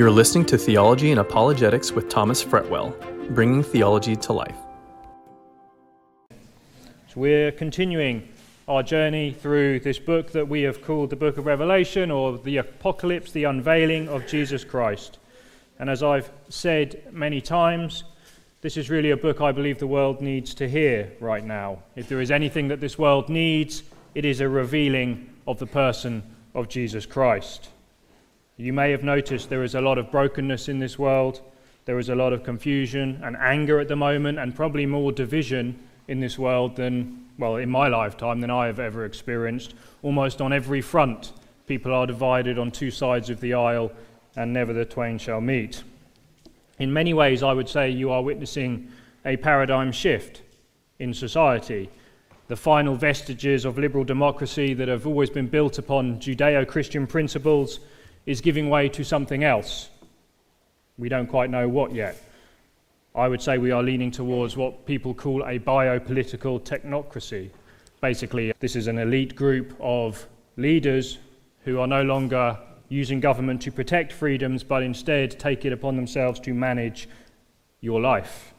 You're listening to Theology and Apologetics with Thomas Fretwell, bringing theology to life. So we're continuing our journey through this book that we have called the Book of Revelation or the Apocalypse, the unveiling of Jesus Christ. And as I've said many times, this is really a book I believe the world needs to hear right now. If there is anything that this world needs, it is a revealing of the person of Jesus Christ. You may have noticed there is a lot of brokenness in this world. There is a lot of confusion and anger at the moment, and probably more division in this world than, well, in my lifetime, than I have ever experienced. Almost on every front, people are divided on two sides of the aisle, and never the twain shall meet. In many ways, I would say you are witnessing a paradigm shift in society. The final vestiges of liberal democracy that have always been built upon Judeo Christian principles is giving way to something else. We don't quite know what yet. I would say we are leaning towards what people call a biopolitical technocracy. Basically, this is an elite group of leaders who are no longer using government to protect freedoms, but instead take it upon themselves to manage your life.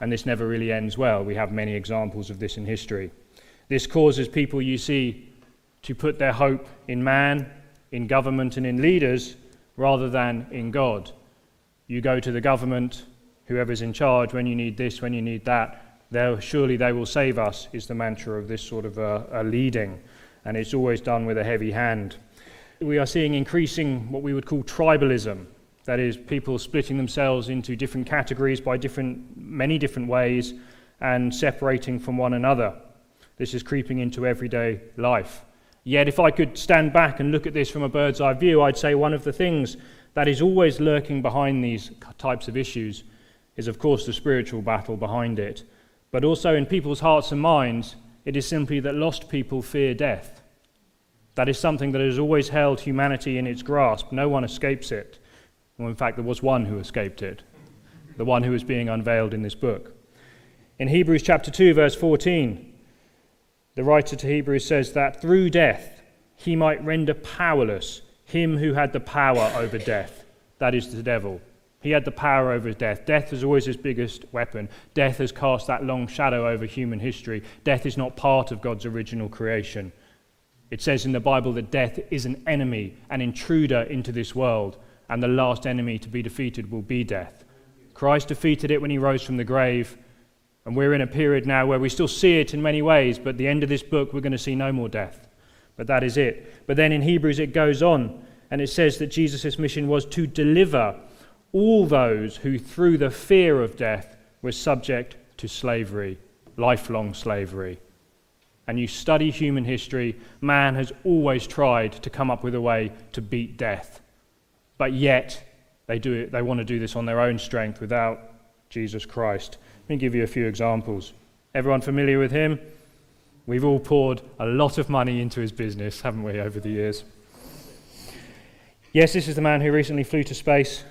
And this never really ends well. We have many examples of this in history. This causes people, you see, to put their hope in man in government and in leaders rather than in God. You go to the government, whoever's in charge, when you need this, when you need that, surely they will save us, is the mantra of this sort of a, a leading. And it's always done with a heavy hand. We are seeing increasing what we would call tribalism. That is, people splitting themselves into different categories by different, many different ways and separating from one another. This is creeping into everyday life. Yet, if I could stand back and look at this from a bird's eye view, I'd say one of the things that is always lurking behind these types of issues is, of course, the spiritual battle behind it. But also in people's hearts and minds, it is simply that lost people fear death. That is something that has always held humanity in its grasp. No one escapes it. Well, in fact, there was one who escaped it, the one who is being unveiled in this book. In Hebrews chapter 2, verse 14, the writer to Hebrews says that through death he might render powerless him who had the power over death, that is the devil. He had the power over death. Death is always his biggest weapon. Death has cast that long shadow over human history. Death is not part of God's original creation. It says in the Bible that death is an enemy, an intruder into this world, and the last enemy to be defeated will be death. Christ defeated it when he rose from the grave, and we're in a period now where we still see it in many ways, but at the end of this book, we're going to see no more death. But that is it. But then in Hebrews, it goes on, and it says that Jesus' mission was to deliver all those who, through the fear of death, were subject to slavery, lifelong slavery. And you study human history, man has always tried to come up with a way to beat death. But yet, they, do it, they want to do this on their own strength without Jesus Christ. Let me give you a few examples. Everyone familiar with him? We've all poured a lot of money into his business, haven't we, over the years? Yes, this is the man who recently flew to space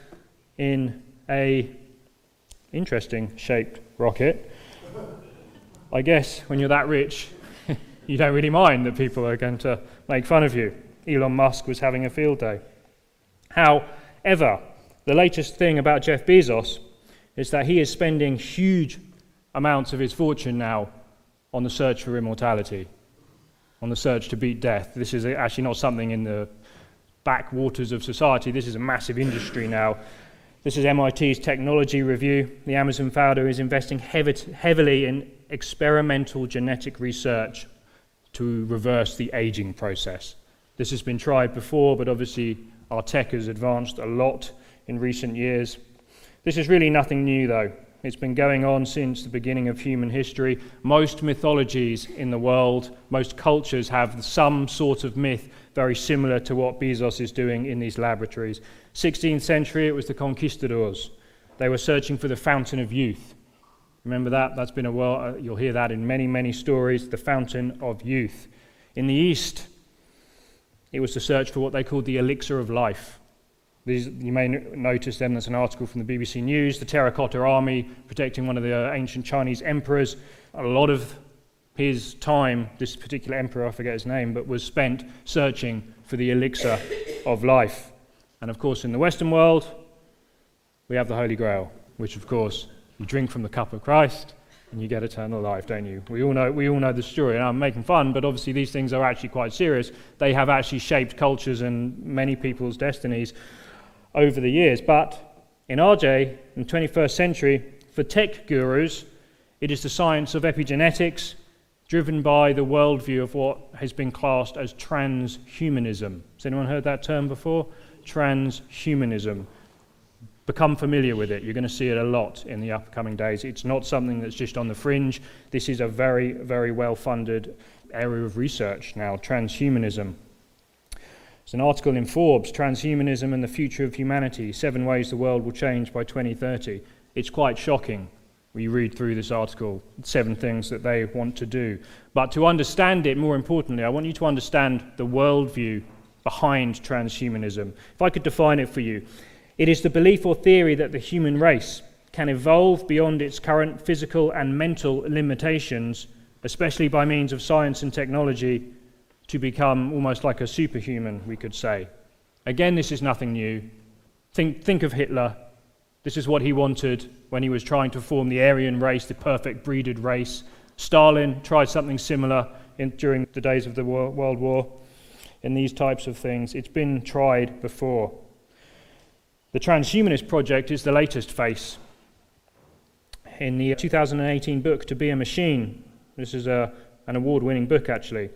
in a interesting shaped rocket. I guess when you're that rich, you don't really mind that people are going to make fun of you. Elon Musk was having a field day. However, the latest thing about Jeff Bezos is that he is spending huge amounts of his fortune now on the search for immortality, on the search to beat death. This is actually not something in the backwaters of society, this is a massive industry now. This is MIT's technology review. The Amazon founder is investing heavily in experimental genetic research to reverse the aging process. This has been tried before, but obviously our tech has advanced a lot in recent years. This is really nothing new, though. It's been going on since the beginning of human history. Most mythologies in the world, most cultures have some sort of myth very similar to what Bezos is doing in these laboratories. 16th century, it was the conquistadors. They were searching for the fountain of youth. Remember that? That's been a while. Uh, you'll hear that in many, many stories. The fountain of youth. In the East, it was to search for what they called the elixir of life. These, you may notice then there's an article from the BBC News, the Terracotta Army protecting one of the ancient Chinese emperors. A lot of his time, this particular emperor, I forget his name, but was spent searching for the elixir of life. And of course, in the Western world, we have the Holy Grail, which, of course, you drink from the cup of Christ and you get eternal life, don't you? We all know, we all know the story, and I'm making fun, but obviously these things are actually quite serious. They have actually shaped cultures and many people's destinies over the years. But in our day, in the 21st century, for tech gurus, it is the science of epigenetics driven by the worldview of what has been classed as transhumanism. Has anyone heard that term before? Transhumanism become familiar with it. You're going to see it a lot in the upcoming days. It's not something that's just on the fringe. This is a very, very well funded area of research now transhumanism. It's an article in Forbes Transhumanism and the Future of Humanity Seven Ways the World Will Change by 2030. It's quite shocking you read through this article, seven things that they want to do. But to understand it, more importantly, I want you to understand the worldview behind transhumanism. If I could define it for you, it is the belief or theory that the human race can evolve beyond its current physical and mental limitations, especially by means of science and technology, to become almost like a superhuman, we could say. Again, this is nothing new. Think, think of Hitler. This is what he wanted when he was trying to form the Aryan race, the perfect breeded race. Stalin tried something similar in, during the days of the World War in these types of things. It's been tried before. The Transhumanist Project is the latest face. In the 2018 book, To Be a Machine, this is a, an award winning book actually,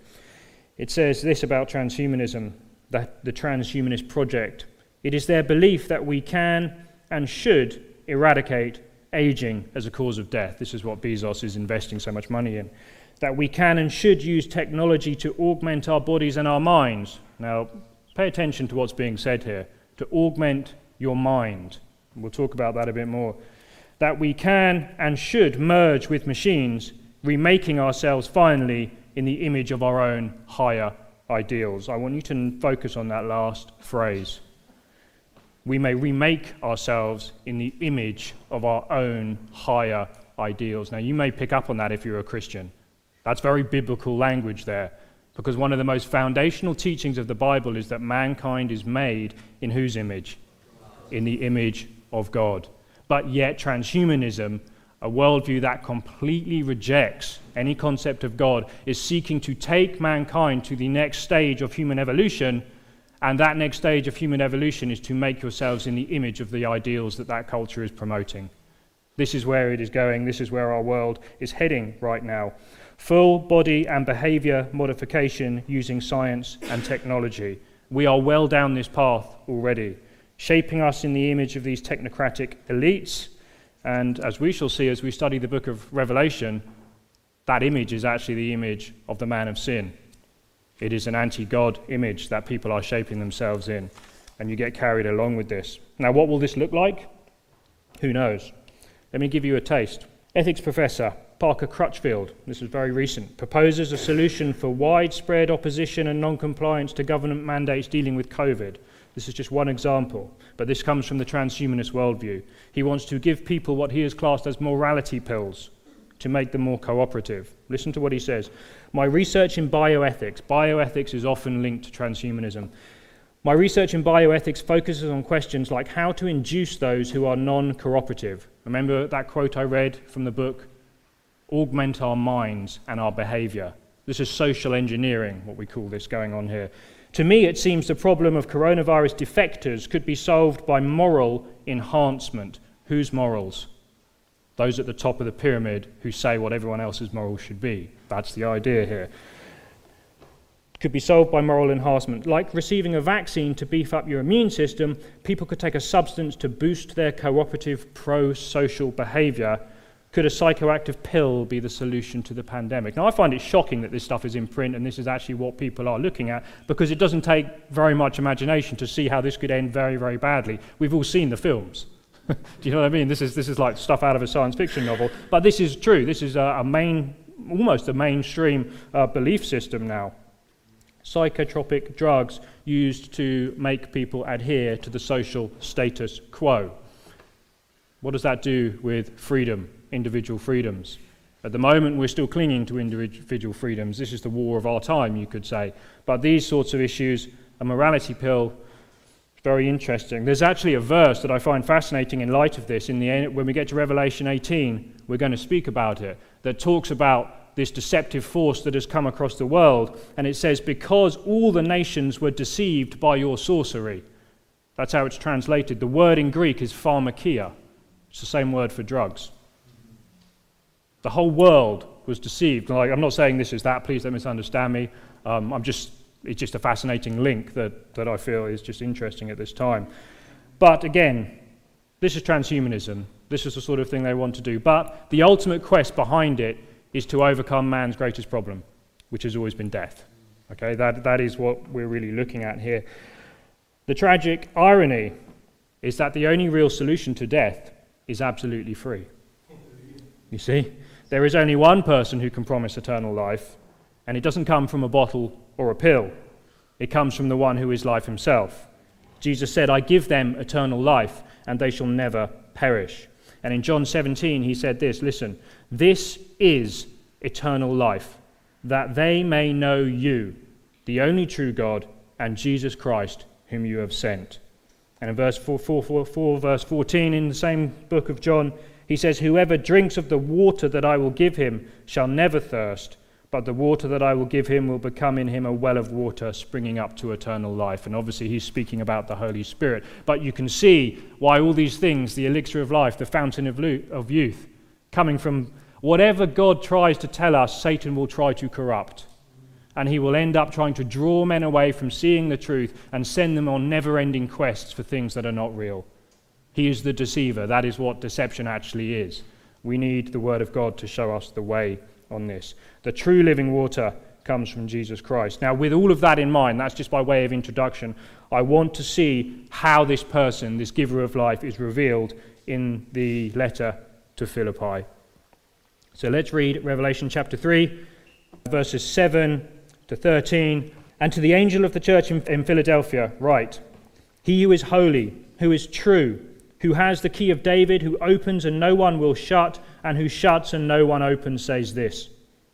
it says this about transhumanism, that the Transhumanist Project. It is their belief that we can and should eradicate aging as a cause of death. This is what Bezos is investing so much money in. That we can and should use technology to augment our bodies and our minds. Now, pay attention to what's being said here to augment your mind. We'll talk about that a bit more. That we can and should merge with machines, remaking ourselves finally in the image of our own higher ideals. I want you to focus on that last phrase. We may remake ourselves in the image of our own higher ideals. Now, you may pick up on that if you're a Christian. That's very biblical language there, because one of the most foundational teachings of the Bible is that mankind is made in whose image? in the image of God. But yet, transhumanism, a worldview that completely rejects any concept of God, is seeking to take mankind to the next stage of human evolution. And that next stage of human evolution is to make yourselves in the image of the ideals that that culture is promoting. This is where it is going. This is where our world is heading right now. Full body and behavior modification using science and technology. We are well down this path already shaping us in the image of these technocratic elites. And as we shall see as we study the book of Revelation, that image is actually the image of the man of sin. It is an anti God image that people are shaping themselves in. And you get carried along with this. Now, what will this look like? Who knows? Let me give you a taste. Ethics professor Parker Crutchfield, this is very recent, proposes a solution for widespread opposition and non compliance to government mandates dealing with COVID. This is just one example, but this comes from the transhumanist worldview. He wants to give people what he has classed as morality pills to make them more cooperative. Listen to what he says. My research in bioethics, bioethics is often linked to transhumanism. My research in bioethics focuses on questions like how to induce those who are non cooperative. Remember that quote I read from the book? Augment our minds and our behavior. This is social engineering, what we call this going on here. To me, it seems the problem of coronavirus defectors could be solved by moral enhancement. Whose morals? Those at the top of the pyramid who say what everyone else's morals should be. That's the idea here. Could be solved by moral enhancement. Like receiving a vaccine to beef up your immune system, people could take a substance to boost their cooperative pro social behavior could a psychoactive pill be the solution to the pandemic? Now, I find it shocking that this stuff is in print and this is actually what people are looking at because it doesn't take very much imagination to see how this could end very, very badly. We've all seen the films. Do you know what I mean? This is, this is like stuff out of a science fiction novel. But this is true. This is a, a main, almost a mainstream uh, belief system now. Psychotropic drugs used to make people adhere to the social status quo. What does that do with freedom individual freedoms. At the moment, we're still clinging to individual freedoms. This is the war of our time, you could say. But these sorts of issues, a morality pill very interesting. There's actually a verse that I find fascinating in light of this. In the end, when we get to Revelation 18, we're going to speak about it. That talks about this deceptive force that has come across the world, and it says, "Because all the nations were deceived by your sorcery." That's how it's translated. The word in Greek is pharmakia. It's the same word for drugs. The whole world was deceived. Like, I'm not saying this is that. Please don't misunderstand me. Um, I'm just it's just a fascinating link that, that I feel is just interesting at this time. But again, this is transhumanism. This is the sort of thing they want to do. But the ultimate quest behind it is to overcome man's greatest problem, which has always been death. Okay, that, that is what we're really looking at here. The tragic irony is that the only real solution to death is absolutely free. You see, there is only one person who can promise eternal life, and it doesn't come from a bottle or a pill. It comes from the one who is life himself. Jesus said, I give them eternal life, and they shall never perish. And in John 17, he said this listen, this is eternal life, that they may know you, the only true God, and Jesus Christ, whom you have sent. And in verse 4, 4, 4, 4, verse 14 in the same book of John, he says, Whoever drinks of the water that I will give him shall never thirst but the water that I will give him will become in him a well of water springing up to eternal life. And obviously, he's speaking about the Holy Spirit. But you can see why all these things the elixir of life, the fountain of, of youth coming from whatever God tries to tell us, Satan will try to corrupt. And he will end up trying to draw men away from seeing the truth and send them on never ending quests for things that are not real. He is the deceiver. That is what deception actually is. We need the Word of God to show us the way on this. The true living water comes from Jesus Christ. Now, with all of that in mind, that's just by way of introduction, I want to see how this person, this giver of life, is revealed in the letter to Philippi. So let's read Revelation chapter 3, verses 7 to 13. And to the angel of the church in, Philadelphia, write He who is holy, who is true, who has the key of David, who opens and no one will shut and who shuts and no one opens, says this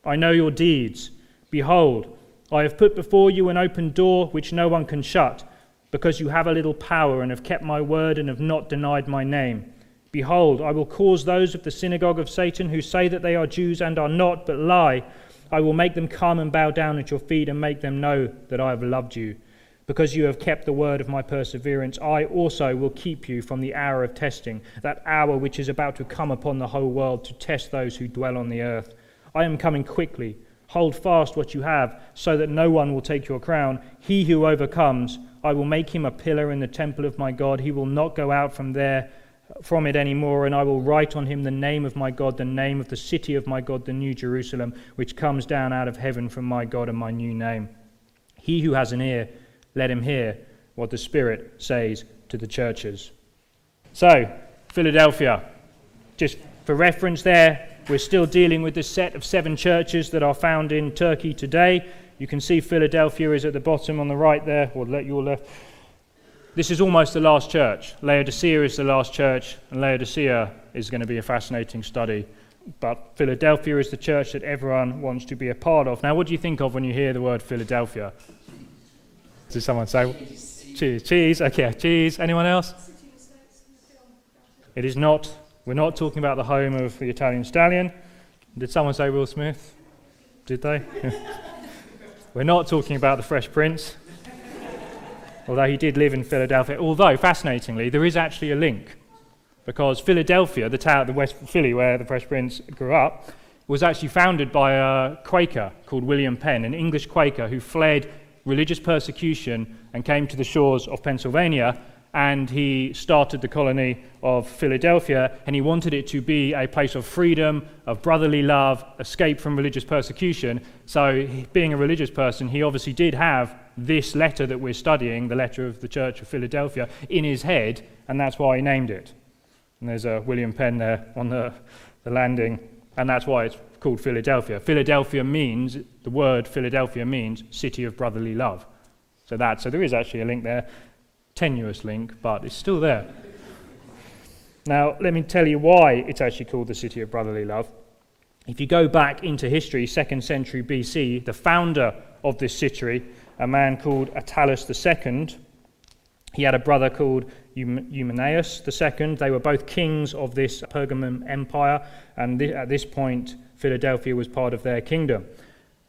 I know your deeds. Behold, I have put before you an open door which no one can shut, because you have a little power and have kept my word and have not denied my name. Behold, I will cause those of the synagogue of Satan who say that they are Jews and are not, but lie. I will make them come and bow down at your feet and make them know that I have loved you. Because you have kept the word of my perseverance, I also will keep you from the hour of testing, that hour which is about to come upon the whole world to test those who dwell on the earth. I am coming quickly. Hold fast what you have, so that no one will take your crown. He who overcomes, I will make him a pillar in the temple of my God. He will not go out from there from it any more, and I will write on him the name of my God, the name of the city of my God, the new Jerusalem, which comes down out of heaven from my God, and my new name. He who has an ear, let him hear what the Spirit says to the churches. So, Philadelphia, just for reference there, we're still dealing with this set of seven churches that are found in Turkey today. You can see Philadelphia is at the bottom on the right there, or let your left. This is almost the last church. Laodicea is the last church, and Laodicea is going to be a fascinating study. But Philadelphia is the church that everyone wants to be a part of. Now, what do you think of when you hear the word Philadelphia? Did someone say cheese? Cheese. cheese. Okay, cheese. Anyone else? It is not. We're not talking about the home of the Italian stallion. Did someone say Will Smith? Did they? We're not talking about the Fresh Prince, although he did live in Philadelphia. Although, fascinatingly, there is actually a link because Philadelphia, the town, the West Philly where the Fresh Prince grew up, was actually founded by a Quaker called William Penn, an English Quaker who fled religious persecution and came to the shores of Pennsylvania and he started the colony of Philadelphia and he wanted it to be a place of freedom, of brotherly love, escape from religious persecution. So, being a religious person, he obviously did have this letter that we're studying, the letter of the Church of Philadelphia, in his head, and that's why he named it. And there's a William Penn there on the, the landing, and that's why it's called Philadelphia. Philadelphia means, the word Philadelphia means city of brotherly love. So that, so there is actually a link there, tenuous link, but it's still there. Now, let me tell you why it's actually called the city of brotherly love. If you go back into history, second century BC, the founder of this city, a man called Attalus II, He had a brother called Eumenes II. They were both kings of this Pergamum empire, and th- at this point, Philadelphia was part of their kingdom.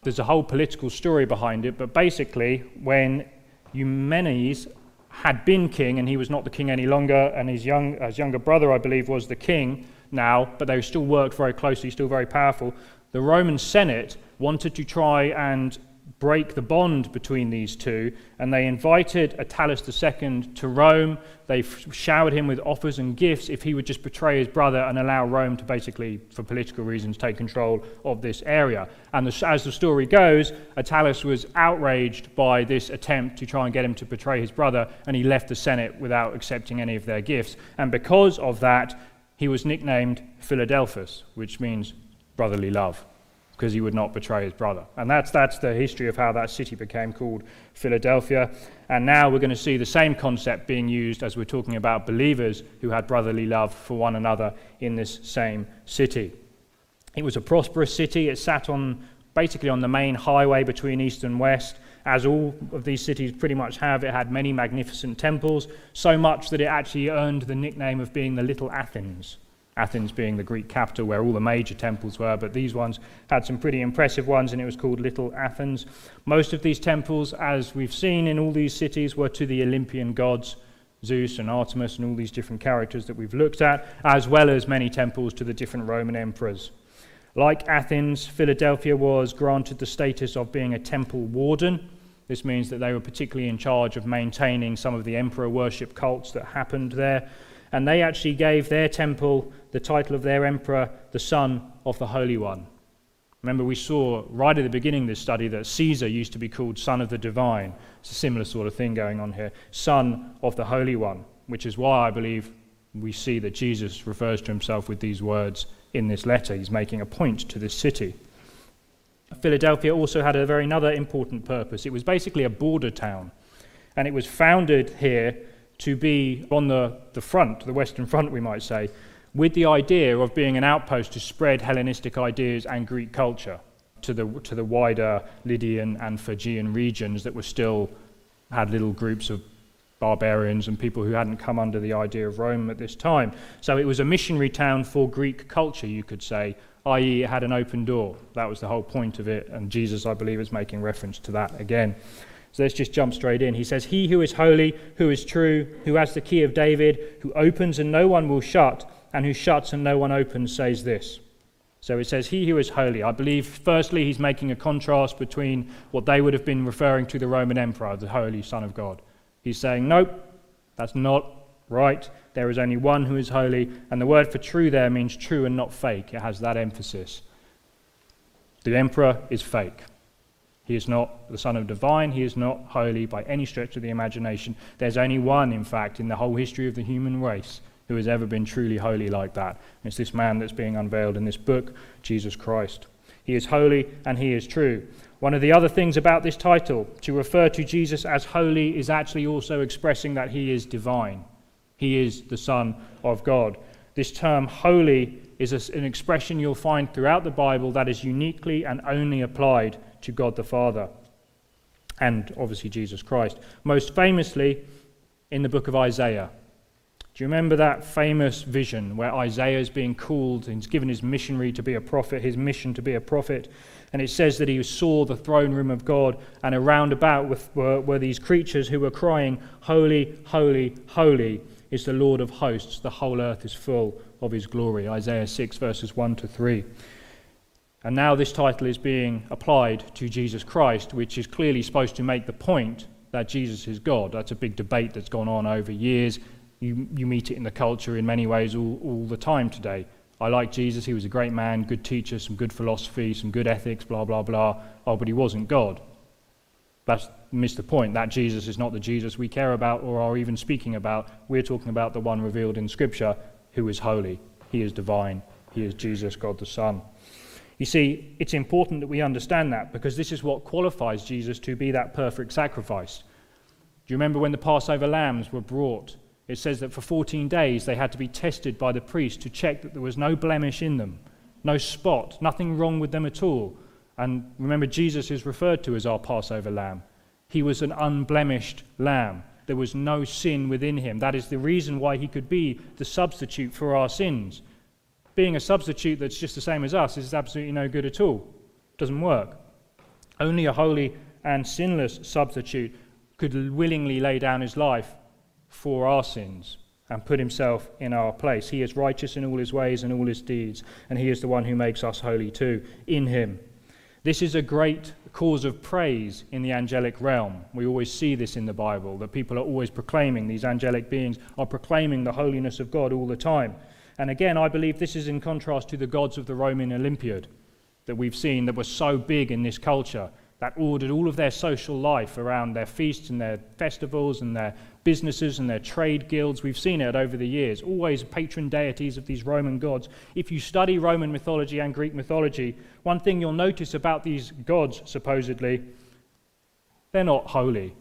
There's a whole political story behind it, but basically, when Eumenes had been king and he was not the king any longer, and his, young, his younger brother, I believe, was the king now, but they still worked very closely, still very powerful. The Roman Senate wanted to try and break the bond between these two, and they invited Attalus II to Rome. They showered him with offers and gifts if he would just betray his brother and allow Rome to basically, for political reasons, take control of this area. And the, as the story goes, Attalus was outraged by this attempt to try and get him to betray his brother, and he left the Senate without accepting any of their gifts. And because of that, he was nicknamed Philadelphus, which means brotherly love because he would not betray his brother. And that's, that's the history of how that city became called Philadelphia. And now we're going to see the same concept being used as we're talking about believers who had brotherly love for one another in this same city. It was a prosperous city. It sat on basically on the main highway between east and west, as all of these cities pretty much have. It had many magnificent temples, so much that it actually earned the nickname of being the Little Athens Athens being the Greek capital where all the major temples were, but these ones had some pretty impressive ones, and it was called Little Athens. Most of these temples, as we've seen in all these cities, were to the Olympian gods, Zeus and Artemis, and all these different characters that we've looked at, as well as many temples to the different Roman emperors. Like Athens, Philadelphia was granted the status of being a temple warden. This means that they were particularly in charge of maintaining some of the emperor worship cults that happened there and they actually gave their temple the title of their emperor, the Son of the Holy One. Remember, we saw right at the beginning of this study that Caesar used to be called Son of the Divine. It's a similar sort of thing going on here. Son of the Holy One, which is why I believe we see that Jesus refers to himself with these words in this letter. He's making a point to this city. Philadelphia also had a very another important purpose. It was basically a border town, and it was founded here to be on the, the front, the Western Front, we might say, with the idea of being an outpost to spread Hellenistic ideas and Greek culture to the, to the wider Lydian and Phrygian regions that were still had little groups of barbarians and people who hadn't come under the idea of Rome at this time. So it was a missionary town for Greek culture, you could say, i.e., it had an open door. That was the whole point of it, and Jesus, I believe, is making reference to that again. So let's just jump straight in. He says, He who is holy, who is true, who has the key of David, who opens and no one will shut, and who shuts and no one opens, says this. So it says, He who is holy. I believe, firstly, he's making a contrast between what they would have been referring to the Roman emperor, the holy Son of God. He's saying, Nope, that's not right. There is only one who is holy. And the word for true there means true and not fake. It has that emphasis. The emperor is fake. He is not the Son of Divine. He is not holy by any stretch of the imagination. There's only one, in fact, in the whole history of the human race who has ever been truly holy like that. And it's this man that's being unveiled in this book, Jesus Christ. He is holy and he is true. One of the other things about this title, to refer to Jesus as holy, is actually also expressing that he is divine. He is the Son of God. This term holy is an expression you'll find throughout the Bible that is uniquely and only applied to God the Father and obviously Jesus Christ. Most famously in the book of Isaiah. Do you remember that famous vision where Isaiah is being called and he's given his missionary to be a prophet, his mission to be a prophet? And it says that he saw the throne room of God, and around about were, were these creatures who were crying, Holy, holy, holy is the Lord of hosts. The whole earth is full of his glory. Isaiah 6, verses 1 to 3. And now this title is being applied to Jesus Christ, which is clearly supposed to make the point that Jesus is God. That's a big debate that's gone on over years. You, you meet it in the culture in many ways all, all the time today. I like Jesus. He was a great man, good teacher, some good philosophy, some good ethics, blah, blah, blah. Oh, but he wasn't God. That's missed the point. That Jesus is not the Jesus we care about or are even speaking about. We're talking about the one revealed in Scripture who is holy. He is divine. He is Jesus, God the Son. You see, it's important that we understand that because this is what qualifies Jesus to be that perfect sacrifice. Do you remember when the Passover lambs were brought? It says that for 14 days they had to be tested by the priest to check that there was no blemish in them, no spot, nothing wrong with them at all. And remember, Jesus is referred to as our Passover lamb. He was an unblemished lamb. There was no sin within him. That is the reason why he could be the substitute for our sins. Being a substitute that's just the same as us is absolutely no good at all. It doesn't work. Only a holy and sinless substitute could willingly lay down his life for our sins and put himself in our place. He is righteous in all his ways and all his deeds, and he is the one who makes us holy too in him. This is a great cause of praise in the angelic realm. We always see this in the Bible, that people are always proclaiming, these angelic beings are proclaiming the holiness of God all the time. And again, I believe this is in contrast to the gods of the Roman Olympiad that we've seen that were so big in this culture that ordered all of their social life around their feasts and their festivals and their businesses and their trade guilds. We've seen it over the years, always patron deities of these Roman gods. If you study Roman mythology and Greek mythology, one thing you'll notice about these gods, supposedly, they're not holy.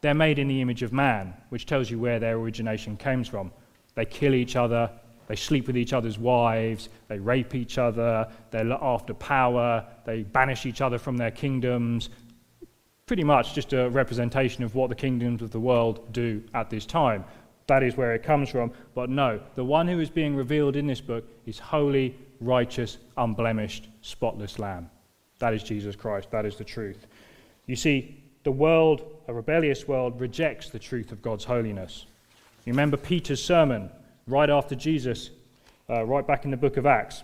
They're made in the image of man, which tells you where their origination comes from. They kill each other, they sleep with each other's wives, they rape each other, they're after power, they banish each other from their kingdoms. Pretty much just a representation of what the kingdoms of the world do at this time. That is where it comes from. But no, the one who is being revealed in this book is holy, righteous, unblemished, spotless Lamb. That is Jesus Christ. That is the truth. You see, the world, a rebellious world, rejects the truth of God's holiness. You remember Peter's sermon right after Jesus, uh, right back in the book of Acts.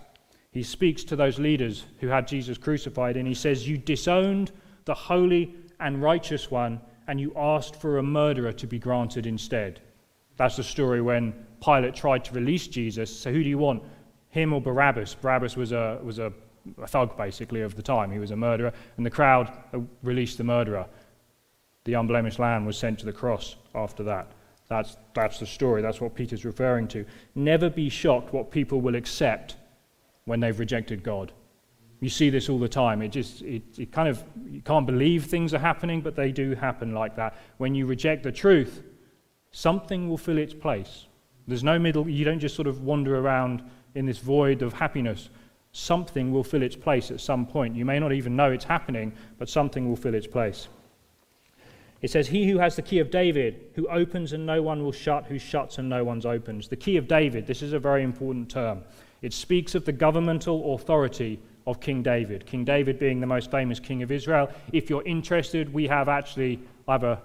He speaks to those leaders who had Jesus crucified and he says, You disowned the holy and righteous one, and you asked for a murderer to be granted instead. That's the story when Pilate tried to release Jesus. So, who do you want? Him or Barabbas? Barabbas was a, was a, a thug, basically, of the time. He was a murderer, and the crowd released the murderer. The unblemished lamb was sent to the cross after that. That's, that's the story. That's what Peter's referring to. Never be shocked what people will accept when they've rejected God. You see this all the time. It just, it, it kind of, you can't believe things are happening, but they do happen like that. When you reject the truth, something will fill its place. There's no middle, you don't just sort of wander around in this void of happiness. Something will fill its place at some point. You may not even know it's happening, but something will fill its place. It says, He who has the key of David, who opens and no one will shut, who shuts and no one opens. The key of David, this is a very important term. It speaks of the governmental authority of King David. King David being the most famous king of Israel. If you're interested, we have actually, I have a,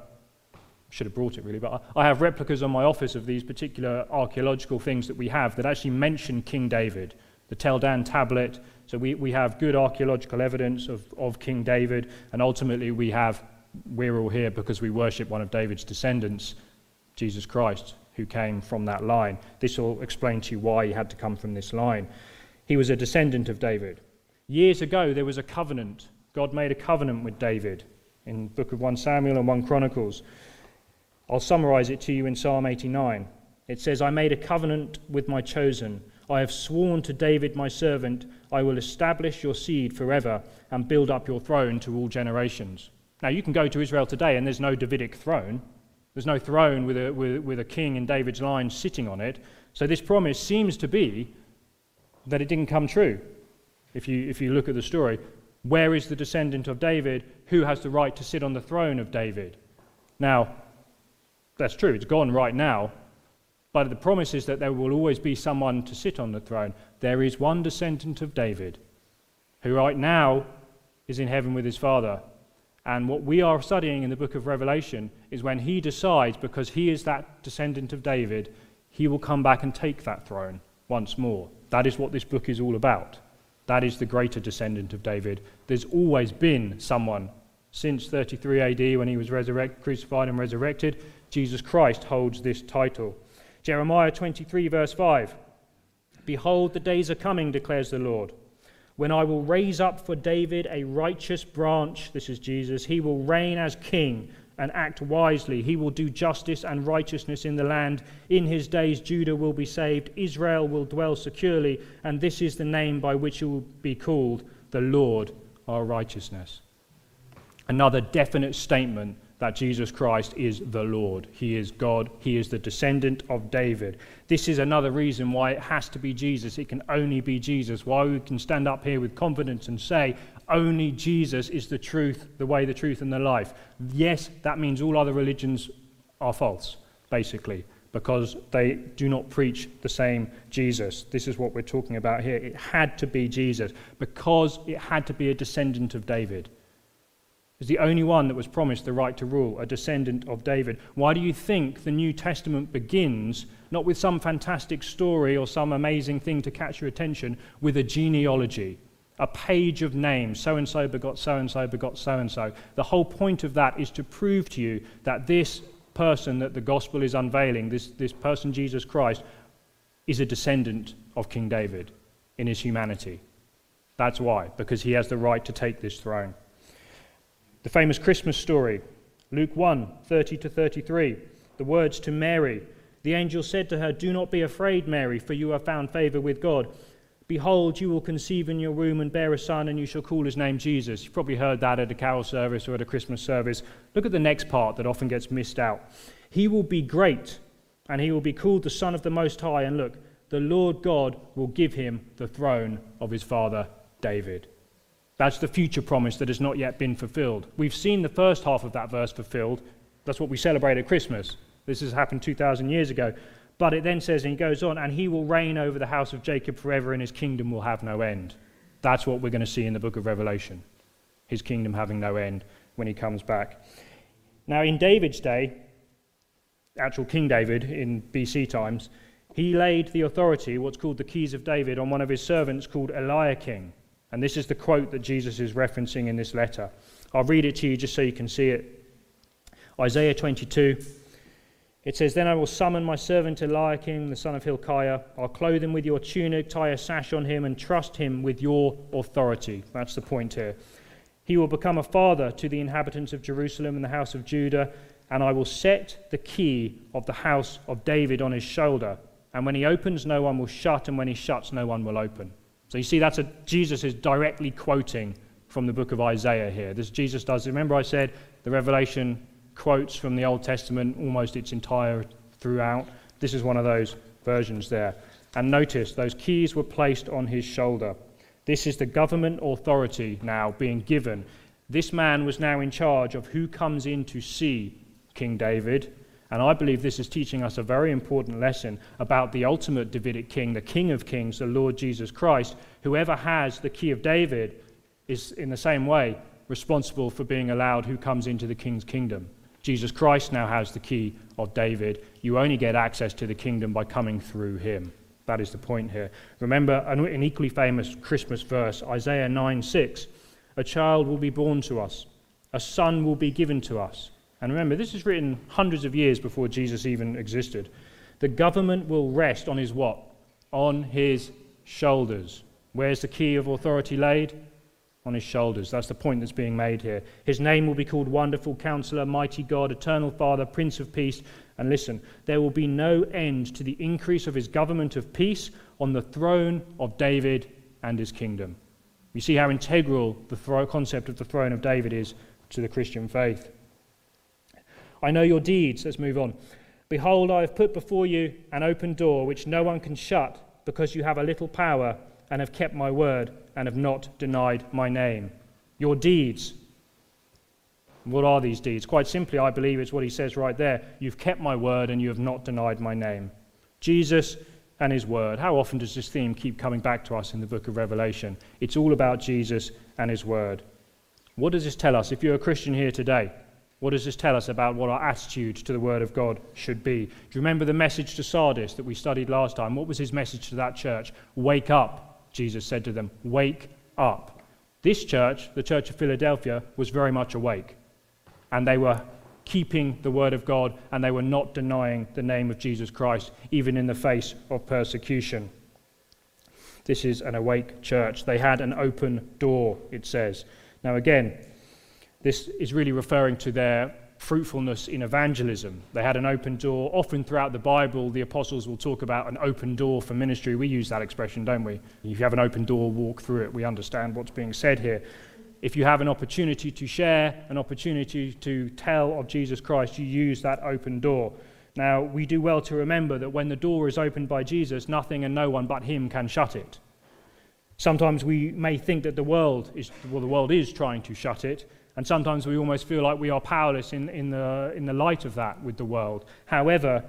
should have brought it really, but I have replicas on my office of these particular archaeological things that we have that actually mention King David. The Tel Dan tablet. So we, we have good archaeological evidence of, of King David, and ultimately we have we're all here because we worship one of David's descendants, Jesus Christ, who came from that line. This will explain to you why he had to come from this line. He was a descendant of David. Years ago, there was a covenant. God made a covenant with David in book of 1 Samuel and 1 Chronicles. I'll summarize it to you in Psalm 89. It says, I made a covenant with my chosen. I have sworn to David my servant, I will establish your seed forever and build up your throne to all generations. Now, you can go to Israel today and there's no Davidic throne. There's no throne with a, with, with a king in David's line sitting on it. So, this promise seems to be that it didn't come true. If you, if you look at the story, where is the descendant of David? Who has the right to sit on the throne of David? Now, that's true, it's gone right now. But the promise is that there will always be someone to sit on the throne. There is one descendant of David who right now is in heaven with his father. And what we are studying in the book of Revelation is when he decides, because he is that descendant of David, he will come back and take that throne once more. That is what this book is all about. That is the greater descendant of David. There's always been someone since 33 AD when he was crucified and resurrected. Jesus Christ holds this title. Jeremiah 23, verse 5 Behold, the days are coming, declares the Lord when I will raise up for David a righteous branch, this is Jesus, he will reign as king and act wisely. He will do justice and righteousness in the land. In his days, Judah will be saved, Israel will dwell securely, and this is the name by which he will be called the Lord our righteousness. Another definite statement that Jesus Christ is the Lord. He is God. He is the descendant of David. This is another reason why it has to be Jesus. It can only be Jesus. Why we can stand up here with confidence and say, only Jesus is the truth, the way, the truth, and the life. Yes, that means all other religions are false, basically, because they do not preach the same Jesus. This is what we're talking about here. It had to be Jesus because it had to be a descendant of David. Is the only one that was promised the right to rule, a descendant of David. Why do you think the New Testament begins not with some fantastic story or some amazing thing to catch your attention, with a genealogy? a page of names. So and so begot so and so begot so and so. The whole point of that is to prove to you that this person that the gospel is unveiling, this, this person, Jesus Christ, is a descendant of King David in his humanity. That's why, because he has the right to take this throne. The famous Christmas story, Luke 1 30 to 33, the words to Mary. The angel said to her, Do not be afraid, Mary, for you have found favor with God. Behold, you will conceive in your womb and bear a son, and you shall call his name Jesus. You've probably heard that at a carol service or at a Christmas service. Look at the next part that often gets missed out. He will be great, and he will be called the Son of the Most High. And look, the Lord God will give him the throne of his father David. That's the future promise that has not yet been fulfilled. We've seen the first half of that verse fulfilled. That's what we celebrate at Christmas. This has happened 2,000 years ago. But it then says, and he goes on, and he will reign over the house of Jacob forever, and his kingdom will have no end. That's what we're going to see in the book of Revelation. His kingdom having no end when he comes back. Now, in David's day, actual King David in BC times, he laid the authority, what's called the keys of David, on one of his servants called Eliakim. And this is the quote that Jesus is referencing in this letter. I'll read it to you just so you can see it. Isaiah 22. It says, Then I will summon my servant Eliakim, the son of Hilkiah. I'll clothe him with your tunic, tie a sash on him, and trust him with your authority. That's the point here. He will become a father to the inhabitants of Jerusalem and the house of Judah, and I will set the key of the house of David on his shoulder. And when he opens, no one will shut, and when he shuts, no one will open. So you see, that's a, Jesus is directly quoting from the book of Isaiah here. This Jesus does. Remember, I said the Revelation quotes from the Old Testament almost its entire throughout. This is one of those versions there. And notice those keys were placed on his shoulder. This is the government authority now being given. This man was now in charge of who comes in to see King David. And I believe this is teaching us a very important lesson about the ultimate Davidic king, the King of Kings, the Lord Jesus Christ. Whoever has the key of David is, in the same way, responsible for being allowed who comes into the king's kingdom. Jesus Christ now has the key of David. You only get access to the kingdom by coming through him. That is the point here. Remember an equally famous Christmas verse, Isaiah 9 6. A child will be born to us, a son will be given to us. And remember, this is written hundreds of years before Jesus even existed. The government will rest on his what? On his shoulders. Where's the key of authority laid? on his shoulders. That's the point that's being made here. His name will be called Wonderful Counselor, Mighty God, Eternal Father, Prince of Peace. And listen, there will be no end to the increase of his government of peace on the throne of David and his kingdom. You see how integral the concept of the throne of David is to the Christian faith. I know your deeds. Let's move on. Behold, I have put before you an open door which no one can shut because you have a little power and have kept my word and have not denied my name. Your deeds. What are these deeds? Quite simply, I believe it's what he says right there. You've kept my word and you have not denied my name. Jesus and his word. How often does this theme keep coming back to us in the book of Revelation? It's all about Jesus and his word. What does this tell us? If you're a Christian here today, what does this tell us about what our attitude to the Word of God should be? Do you remember the message to Sardis that we studied last time? What was his message to that church? Wake up. Jesus said to them, Wake up. This church, the church of Philadelphia, was very much awake. And they were keeping the word of God and they were not denying the name of Jesus Christ, even in the face of persecution. This is an awake church. They had an open door, it says. Now, again, this is really referring to their fruitfulness in evangelism. They had an open door. Often throughout the Bible, the apostles will talk about an open door for ministry. We use that expression, don't we? If you have an open door, walk through it. We understand what's being said here. If you have an opportunity to share, an opportunity to tell of Jesus Christ, you use that open door. Now, we do well to remember that when the door is opened by Jesus, nothing and no one but Him can shut it. Sometimes we may think that the world is, well, the world is trying to shut it, And sometimes we almost feel like we are powerless in, in, the, in the light of that with the world. However,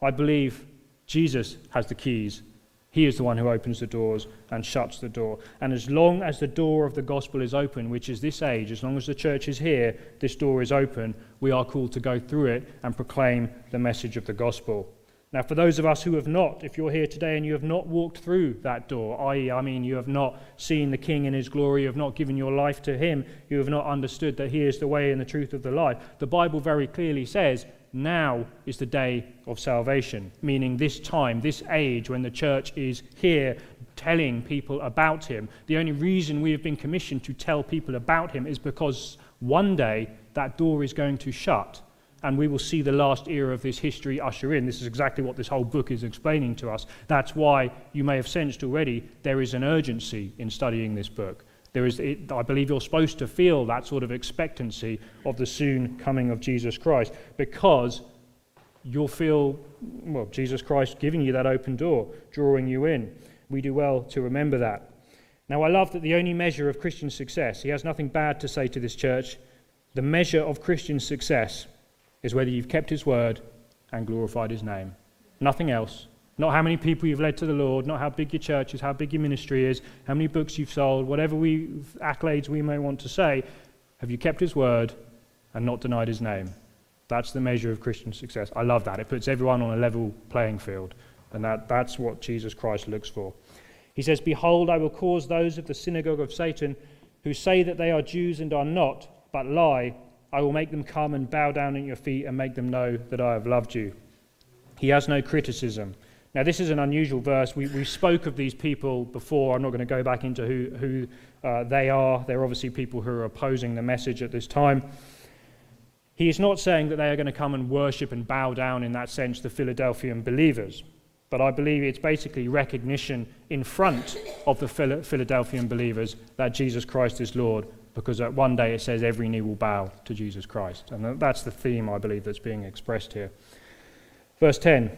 I believe Jesus has the keys. He is the one who opens the doors and shuts the door. And as long as the door of the gospel is open, which is this age, as long as the church is here, this door is open, we are called to go through it and proclaim the message of the gospel. Now, for those of us who have not, if you're here today and you have not walked through that door, i.e., I mean, you have not seen the King in his glory, you have not given your life to him, you have not understood that he is the way and the truth of the life, the Bible very clearly says now is the day of salvation, meaning this time, this age when the church is here telling people about him. The only reason we have been commissioned to tell people about him is because one day that door is going to shut and we will see the last era of this history usher in. This is exactly what this whole book is explaining to us. That's why you may have sensed already there is an urgency in studying this book. There is, it, I believe you're supposed to feel that sort of expectancy of the soon coming of Jesus Christ because you'll feel, well, Jesus Christ giving you that open door, drawing you in. We do well to remember that. Now, I love that the only measure of Christian success, he has nothing bad to say to this church, the measure of Christian success is whether you've kept his word and glorified his name. Nothing else. Not how many people you've led to the Lord, not how big your church is, how big your ministry is, how many books you've sold, whatever we, accolades we may want to say. Have you kept his word and not denied his name? That's the measure of Christian success. I love that. It puts everyone on a level playing field. And that, that's what Jesus Christ looks for. He says, Behold, I will cause those of the synagogue of Satan who say that they are Jews and are not, but lie, I will make them come and bow down at your feet and make them know that I have loved you. He has no criticism. Now, this is an unusual verse. We, we spoke of these people before. I'm not going to go back into who, who uh, they are. They're obviously people who are opposing the message at this time. He is not saying that they are going to come and worship and bow down in that sense the Philadelphian believers. But I believe it's basically recognition in front of the Philadelphian believers that Jesus Christ is Lord because one day it says every knee will bow to Jesus Christ. And that's the theme, I believe, that's being expressed here. Verse 10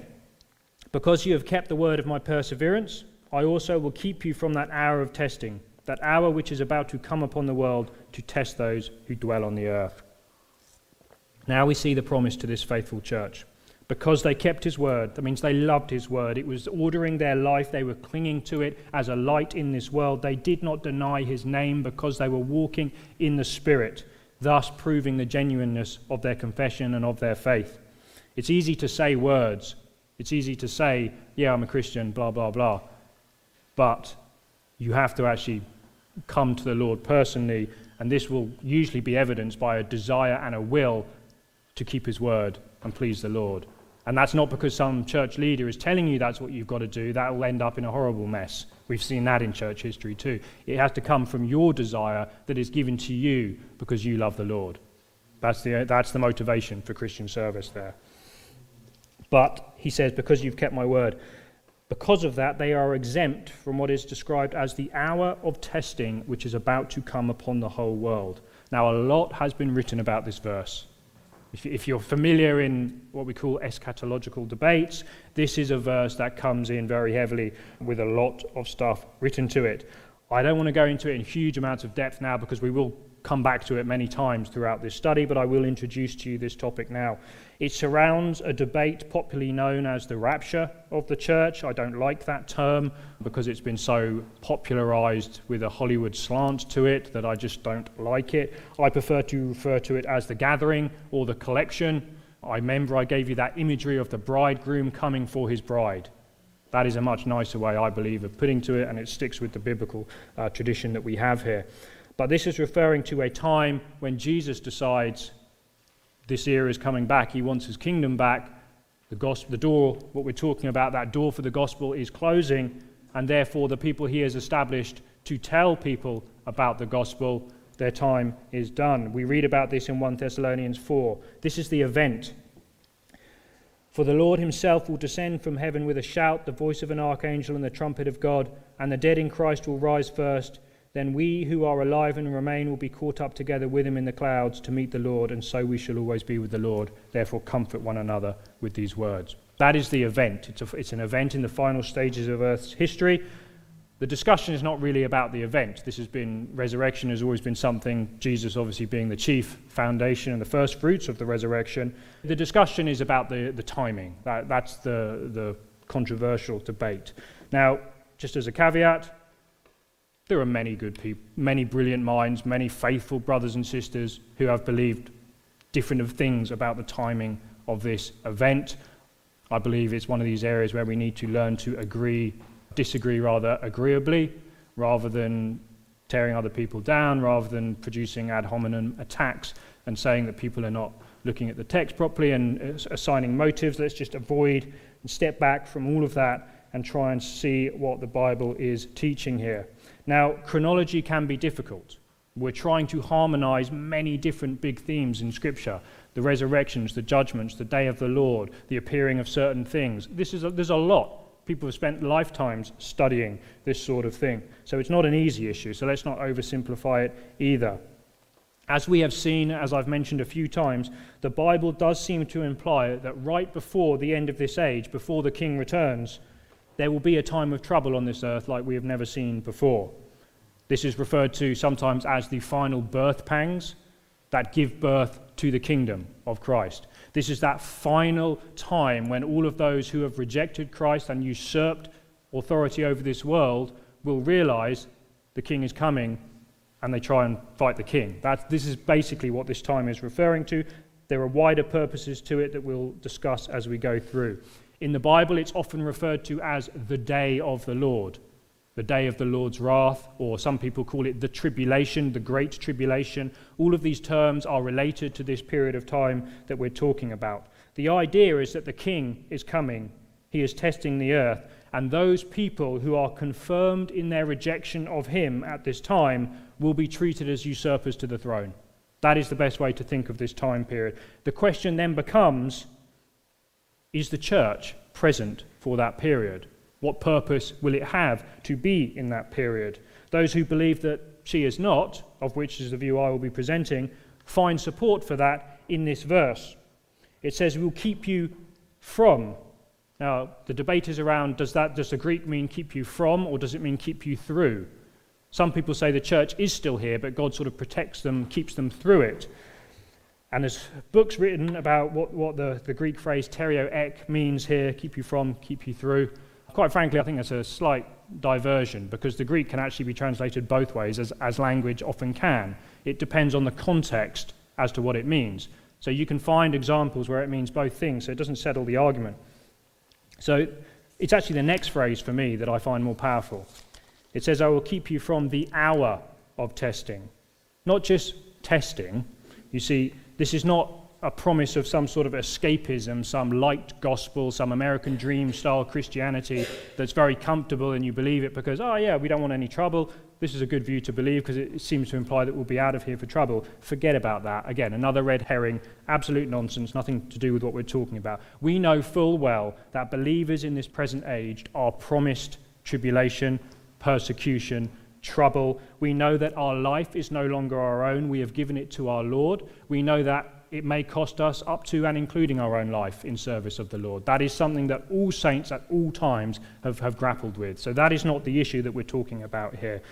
Because you have kept the word of my perseverance, I also will keep you from that hour of testing, that hour which is about to come upon the world to test those who dwell on the earth. Now we see the promise to this faithful church because they kept his word. That means they loved his word. It was ordering their life. They were clinging to it as a light in this world. They did not deny his name because they were walking in the Spirit, thus proving the genuineness of their confession and of their faith. It's easy to say words. It's easy to say, yeah, I'm a Christian, blah, blah, blah. But you have to actually come to the Lord personally, and this will usually be evidenced by a desire and a will to keep his word and please the Lord. And that's not because some church leader is telling you that's what you've got to do. That will end up in a horrible mess. We've seen that in church history too. It has to come from your desire that is given to you because you love the Lord. That's the, that's the motivation for Christian service there. But he says, because you've kept my word. Because of that, they are exempt from what is described as the hour of testing which is about to come upon the whole world. Now, a lot has been written about this verse. If you're familiar in what we call eschatological debates, this is a verse that comes in very heavily with a lot of stuff written to it. I don't want to go into it in huge amounts of depth now because we will come back to it many times throughout this study, but I will introduce to you this topic now. It surrounds a debate popularly known as the rapture of the church. I don't like that term because it's been so popularized with a Hollywood slant to it that I just don't like it. I prefer to refer to it as the gathering or the collection. I remember I gave you that imagery of the bridegroom coming for his bride. That is a much nicer way, I believe, of putting to it, and it sticks with the biblical uh, tradition that we have here. But this is referring to a time when Jesus decides this era is coming back. He wants his kingdom back. The, gospel, the door, what we're talking about, that door for the gospel is closing, and therefore the people he has established to tell people about the gospel, their time is done. We read about this in 1 Thessalonians 4. This is the event. For the Lord himself will descend from heaven with a shout, the voice of an archangel, and the trumpet of God, and the dead in Christ will rise first. Then we who are alive and remain will be caught up together with him in the clouds to meet the Lord, and so we shall always be with the Lord. Therefore, comfort one another with these words. That is the event. It's, a, it's an event in the final stages of Earth's history. The discussion is not really about the event. This has been, resurrection has always been something, Jesus obviously being the chief foundation and the first fruits of the resurrection. The discussion is about the, the timing. That, that's the, the controversial debate. Now, just as a caveat, there are many good people, many brilliant minds, many faithful brothers and sisters who have believed different things about the timing of this event. I believe it's one of these areas where we need to learn to agree, disagree rather agreeably, rather than tearing other people down, rather than producing ad hominem attacks and saying that people are not looking at the text properly and uh, assigning motives. Let's just avoid and step back from all of that and try and see what the Bible is teaching here. Now, chronology can be difficult. We're trying to harmonize many different big themes in Scripture the resurrections, the judgments, the day of the Lord, the appearing of certain things. This is a, there's a lot. People have spent lifetimes studying this sort of thing. So it's not an easy issue, so let's not oversimplify it either. As we have seen, as I've mentioned a few times, the Bible does seem to imply that right before the end of this age, before the king returns, there will be a time of trouble on this earth like we have never seen before. This is referred to sometimes as the final birth pangs that give birth to the kingdom of Christ. This is that final time when all of those who have rejected Christ and usurped authority over this world will realize the king is coming and they try and fight the king. That, this is basically what this time is referring to. There are wider purposes to it that we'll discuss as we go through. In the Bible, it's often referred to as the day of the Lord, the day of the Lord's wrath, or some people call it the tribulation, the great tribulation. All of these terms are related to this period of time that we're talking about. The idea is that the king is coming, he is testing the earth, and those people who are confirmed in their rejection of him at this time will be treated as usurpers to the throne. That is the best way to think of this time period. The question then becomes is the church present for that period? What purpose will it have to be in that period? Those who believe that she is not, of which is the view I will be presenting, find support for that in this verse. It says, We will keep you from. Now, the debate is around does that does the Greek mean keep you from or does it mean keep you through? Some people say the church is still here, but God sort of protects them, keeps them through it. And there's books written about what, what the, the Greek phrase tereo ek means here keep you from, keep you through. Quite frankly, I think that's a slight diversion because the Greek can actually be translated both ways, as, as language often can. It depends on the context as to what it means. So you can find examples where it means both things, so it doesn't settle the argument. So it's actually the next phrase for me that I find more powerful. It says, I will keep you from the hour of testing. Not just testing. You see, this is not a promise of some sort of escapism, some light gospel, some American dream style Christianity that's very comfortable and you believe it because, oh, yeah, we don't want any trouble. This is a good view to believe because it seems to imply that we'll be out of here for trouble. Forget about that. Again, another red herring, absolute nonsense, nothing to do with what we're talking about. We know full well that believers in this present age are promised tribulation, persecution, trouble. We know that our life is no longer our own. We have given it to our Lord. We know that it may cost us up to and including our own life in service of the Lord. That is something that all saints at all times have, have grappled with. So that is not the issue that we're talking about here.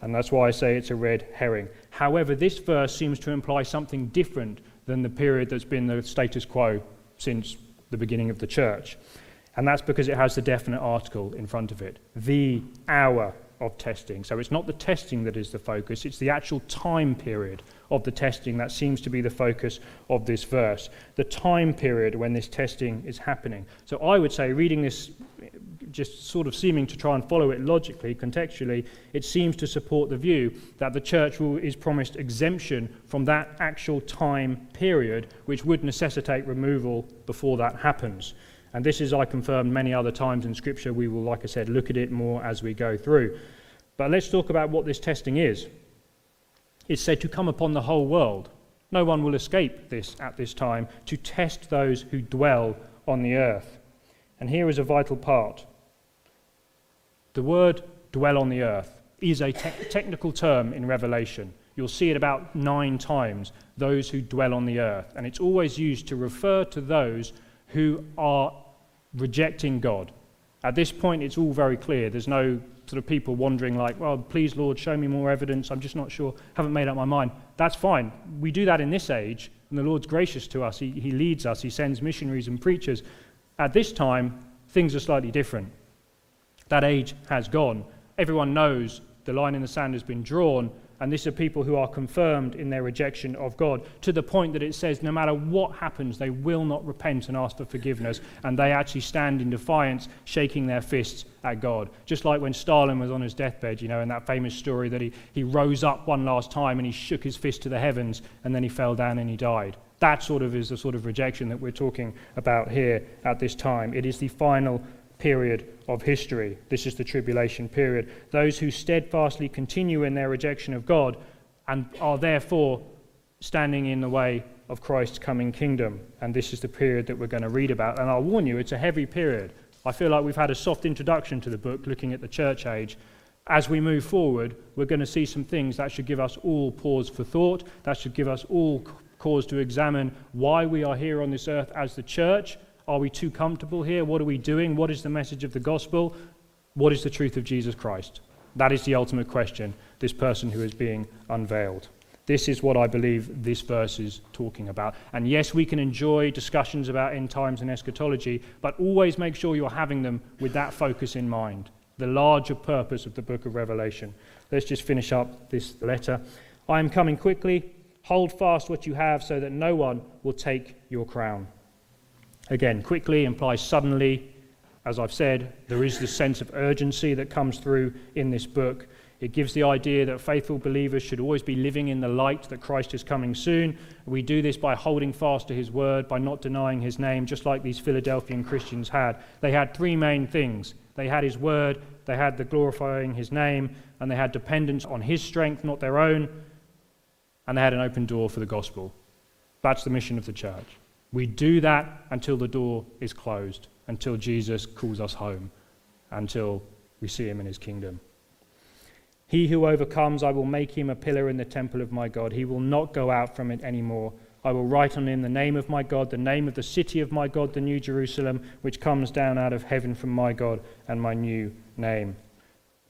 And that's why I say it's a red herring. However, this verse seems to imply something different than the period that's been the status quo since the beginning of the church. And that's because it has the definite article in front of it the hour of testing. So it's not the testing that is the focus, it's the actual time period of the testing that seems to be the focus of this verse. The time period when this testing is happening. So I would say, reading this, just sort of seeming to try and follow it logically, contextually, it seems to support the view that the church will, is promised exemption from that actual time period, which would necessitate removal before that happens. And this is, I confirmed many other times in Scripture. We will, like I said, look at it more as we go through. But let's talk about what this testing is. It's said to come upon the whole world. No one will escape this at this time, to test those who dwell on the earth. And here is a vital part. The word dwell on the earth is a te- technical term in Revelation. You'll see it about nine times, those who dwell on the earth. And it's always used to refer to those who are rejecting God. At this point, it's all very clear. There's no sort of people wondering, like, well, please, Lord, show me more evidence. I'm just not sure, haven't made up my mind. That's fine. We do that in this age, and the Lord's gracious to us. He, he leads us, He sends missionaries and preachers. At this time, things are slightly different. That age has gone. Everyone knows the line in the sand has been drawn, and these are people who are confirmed in their rejection of God to the point that it says no matter what happens, they will not repent and ask for forgiveness. And they actually stand in defiance, shaking their fists at God. Just like when Stalin was on his deathbed, you know, in that famous story that he, he rose up one last time and he shook his fist to the heavens and then he fell down and he died. That sort of is the sort of rejection that we're talking about here at this time. It is the final period of history. This is the tribulation period. Those who steadfastly continue in their rejection of God and are therefore standing in the way of Christ's coming kingdom. And this is the period that we're going to read about. And I'll warn you, it's a heavy period. I feel like we've had a soft introduction to the book looking at the church age. As we move forward, we're going to see some things that should give us all pause for thought, that should give us all cause to examine why we are here on this earth as the church are we too comfortable here? What are we doing? What is the message of the gospel? What is the truth of Jesus Christ? That is the ultimate question, this person who is being unveiled. This is what I believe this verse is talking about. And yes, we can enjoy discussions about end times and eschatology, but always make sure you're having them with that focus in mind, the larger purpose of the book of Revelation. Let's just finish up this letter. I am coming quickly. Hold fast what you have so that no one will take your crown. Again, quickly implies suddenly. As I've said, there is this sense of urgency that comes through in this book. It gives the idea that faithful believers should always be living in the light that Christ is coming soon. We do this by holding fast to his word, by not denying his name, just like these Philadelphian Christians had. They had three main things they had his word, they had the glorifying his name, and they had dependence on his strength, not their own, and they had an open door for the gospel. That's the mission of the church. We do that until the door is closed, until Jesus calls us home, until we see him in his kingdom. He who overcomes, I will make him a pillar in the temple of my God. He will not go out from it anymore. I will write on him the name of my God, the name of the city of my God, the New Jerusalem, which comes down out of heaven from my God, and my new name.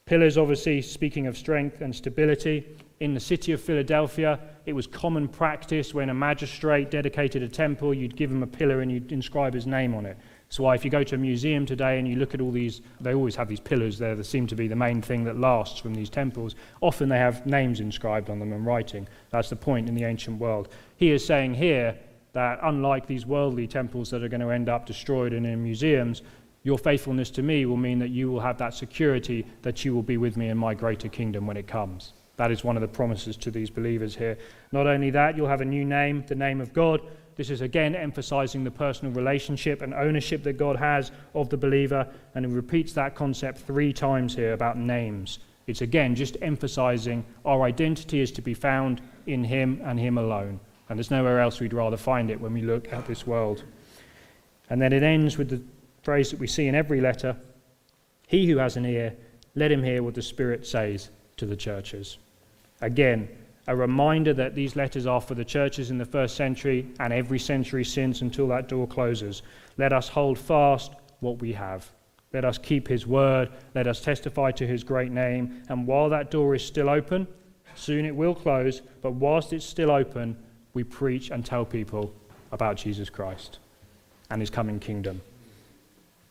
Pillars, obviously, speaking of strength and stability. In the city of Philadelphia, it was common practice when a magistrate dedicated a temple, you'd give him a pillar and you'd inscribe his name on it. So why, if you go to a museum today and you look at all these, they always have these pillars there that seem to be the main thing that lasts from these temples. Often they have names inscribed on them and writing. That's the point in the ancient world. He is saying here that unlike these worldly temples that are going to end up destroyed and in museums, your faithfulness to me will mean that you will have that security that you will be with me in my greater kingdom when it comes. That is one of the promises to these believers here. Not only that, you'll have a new name, the name of God. This is again emphasizing the personal relationship and ownership that God has of the believer, and he repeats that concept three times here about names. It's again just emphasizing our identity is to be found in Him and Him alone. And there's nowhere else we'd rather find it when we look at this world. And then it ends with the phrase that we see in every letter He who has an ear, let him hear what the Spirit says to the churches. Again, a reminder that these letters are for the churches in the first century and every century since until that door closes. Let us hold fast what we have. Let us keep his word. Let us testify to his great name. And while that door is still open, soon it will close, but whilst it's still open, we preach and tell people about Jesus Christ and his coming kingdom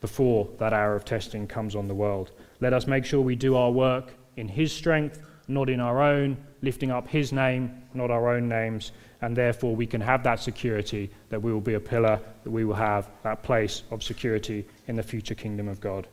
before that hour of testing comes on the world. Let us make sure we do our work in His strength, not in our own, lifting up His name, not our own names, and therefore we can have that security that we will be a pillar, that we will have that place of security in the future kingdom of God.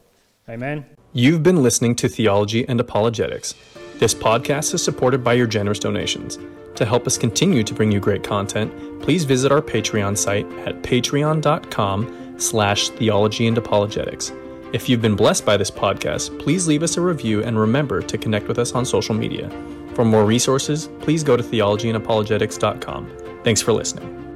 Amen. You've been listening to Theology and Apologetics. This podcast is supported by your generous donations. To help us continue to bring you great content, please visit our Patreon site at patreon.com slash theology and apologetics. If you've been blessed by this podcast, please leave us a review and remember to connect with us on social media. For more resources, please go to theologyandapologetics.com. Thanks for listening.